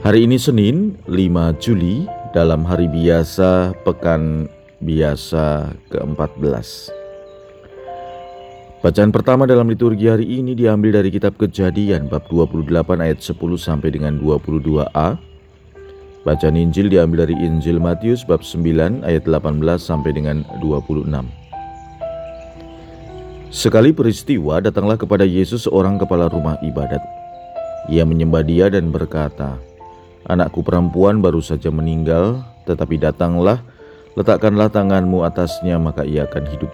Hari ini Senin 5 Juli dalam hari biasa pekan biasa ke-14. Bacaan pertama dalam liturgi hari ini diambil dari kitab Kejadian bab 28 ayat 10 sampai dengan 22a Bacaan Injil diambil dari Injil Matius bab 9 ayat 18 sampai dengan 26. Sekali peristiwa datanglah kepada Yesus seorang kepala rumah ibadat. Ia menyembah dia dan berkata, Anakku perempuan baru saja meninggal, tetapi datanglah, letakkanlah tanganmu atasnya maka ia akan hidup.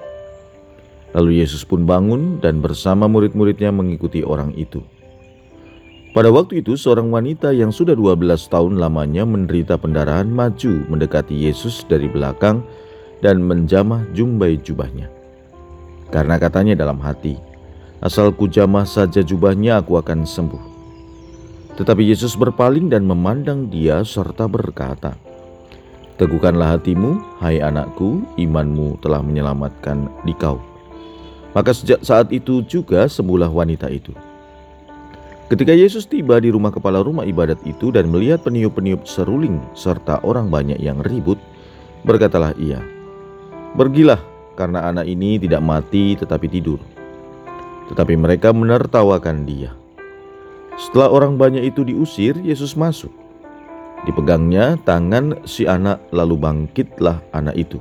Lalu Yesus pun bangun dan bersama murid-muridnya mengikuti orang itu. Pada waktu itu seorang wanita yang sudah 12 tahun lamanya menderita pendarahan maju mendekati Yesus dari belakang dan menjamah jumbai jubahnya. Karena katanya dalam hati, asal ku jamah saja jubahnya aku akan sembuh. Tetapi Yesus berpaling dan memandang dia serta berkata, Teguhkanlah hatimu, hai anakku, imanmu telah menyelamatkan dikau. Maka sejak saat itu juga sembuhlah wanita itu. Ketika Yesus tiba di rumah kepala rumah ibadat itu dan melihat peniup-peniup seruling serta orang banyak yang ribut, berkatalah ia, "Pergilah, karena anak ini tidak mati tetapi tidur." Tetapi mereka menertawakan dia. Setelah orang banyak itu diusir, Yesus masuk. Dipegangnya tangan si anak, lalu bangkitlah anak itu.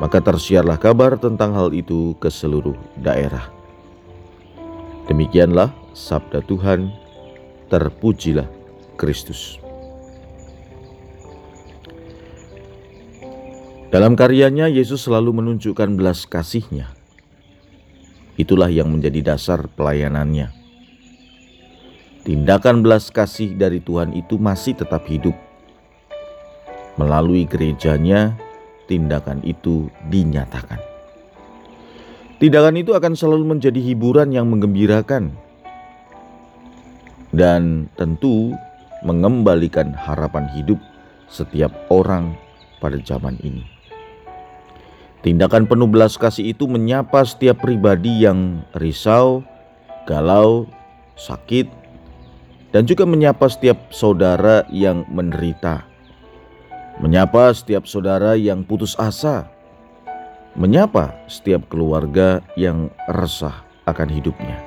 Maka tersiarlah kabar tentang hal itu ke seluruh daerah. Demikianlah sabda Tuhan, terpujilah Kristus. Dalam karyanya, Yesus selalu menunjukkan belas kasihnya. Itulah yang menjadi dasar pelayanannya. Tindakan belas kasih dari Tuhan itu masih tetap hidup. Melalui gerejanya, tindakan itu dinyatakan. Tindakan itu akan selalu menjadi hiburan yang menggembirakan dan tentu mengembalikan harapan hidup setiap orang pada zaman ini. Tindakan penuh belas kasih itu menyapa setiap pribadi yang risau, galau, sakit, dan juga menyapa setiap saudara yang menderita. Menyapa setiap saudara yang putus asa. Menyapa setiap keluarga yang resah akan hidupnya.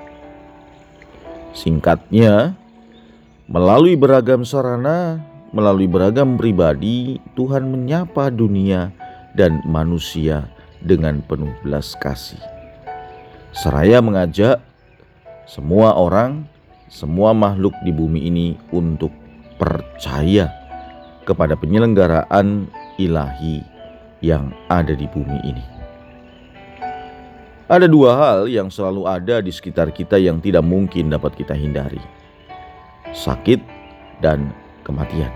Singkatnya, melalui beragam sarana, melalui beragam pribadi, Tuhan menyapa dunia dan manusia dengan penuh belas kasih. Seraya mengajak semua orang, semua makhluk di bumi ini untuk percaya kepada penyelenggaraan ilahi yang ada di bumi ini. Ada dua hal yang selalu ada di sekitar kita yang tidak mungkin dapat kita hindari: sakit dan kematian.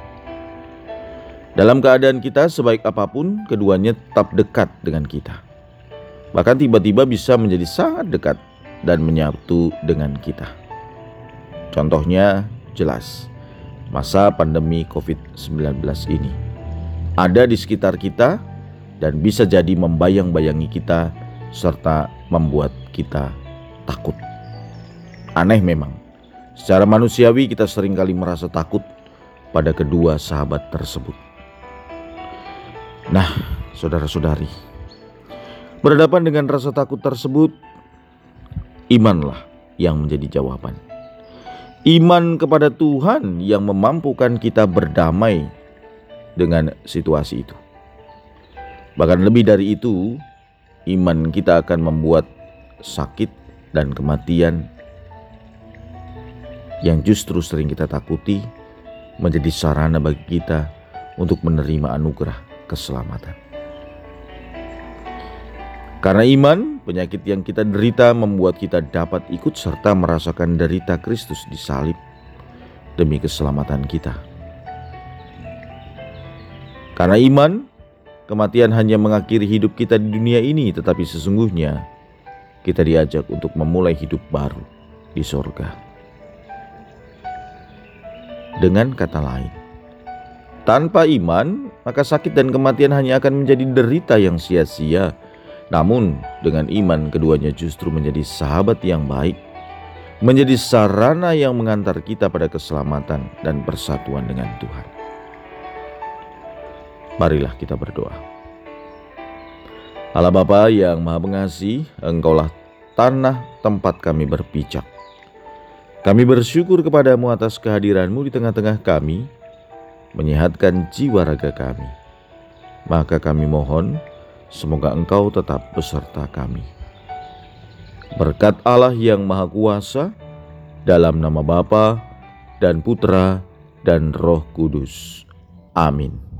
Dalam keadaan kita sebaik apa pun, keduanya tetap dekat dengan kita. Bahkan tiba-tiba bisa menjadi sangat dekat dan menyatu dengan kita. Contohnya jelas, masa pandemi COVID-19 ini ada di sekitar kita dan bisa jadi membayang-bayangi kita serta membuat kita takut. Aneh memang, secara manusiawi kita sering kali merasa takut pada kedua sahabat tersebut. Nah, saudara-saudari, berhadapan dengan rasa takut tersebut, imanlah yang menjadi jawaban. Iman kepada Tuhan yang memampukan kita berdamai dengan situasi itu. Bahkan lebih dari itu, iman kita akan membuat sakit dan kematian yang justru sering kita takuti menjadi sarana bagi kita untuk menerima anugerah keselamatan. Karena iman, penyakit yang kita derita membuat kita dapat ikut serta merasakan derita Kristus di salib demi keselamatan kita. Karena iman, kematian hanya mengakhiri hidup kita di dunia ini, tetapi sesungguhnya kita diajak untuk memulai hidup baru di sorga. Dengan kata lain, tanpa iman, maka sakit dan kematian hanya akan menjadi derita yang sia-sia. Namun, dengan iman, keduanya justru menjadi sahabat yang baik, menjadi sarana yang mengantar kita pada keselamatan dan persatuan dengan Tuhan. Marilah kita berdoa. Allah Bapa yang Maha Pengasih, Engkaulah tanah tempat kami berpijak. Kami bersyukur kepadamu atas kehadiranmu di tengah-tengah kami, menyehatkan jiwa raga kami. Maka kami mohon, semoga Engkau tetap beserta kami. Berkat Allah yang Maha Kuasa, dalam nama Bapa dan Putra dan Roh Kudus. Amin.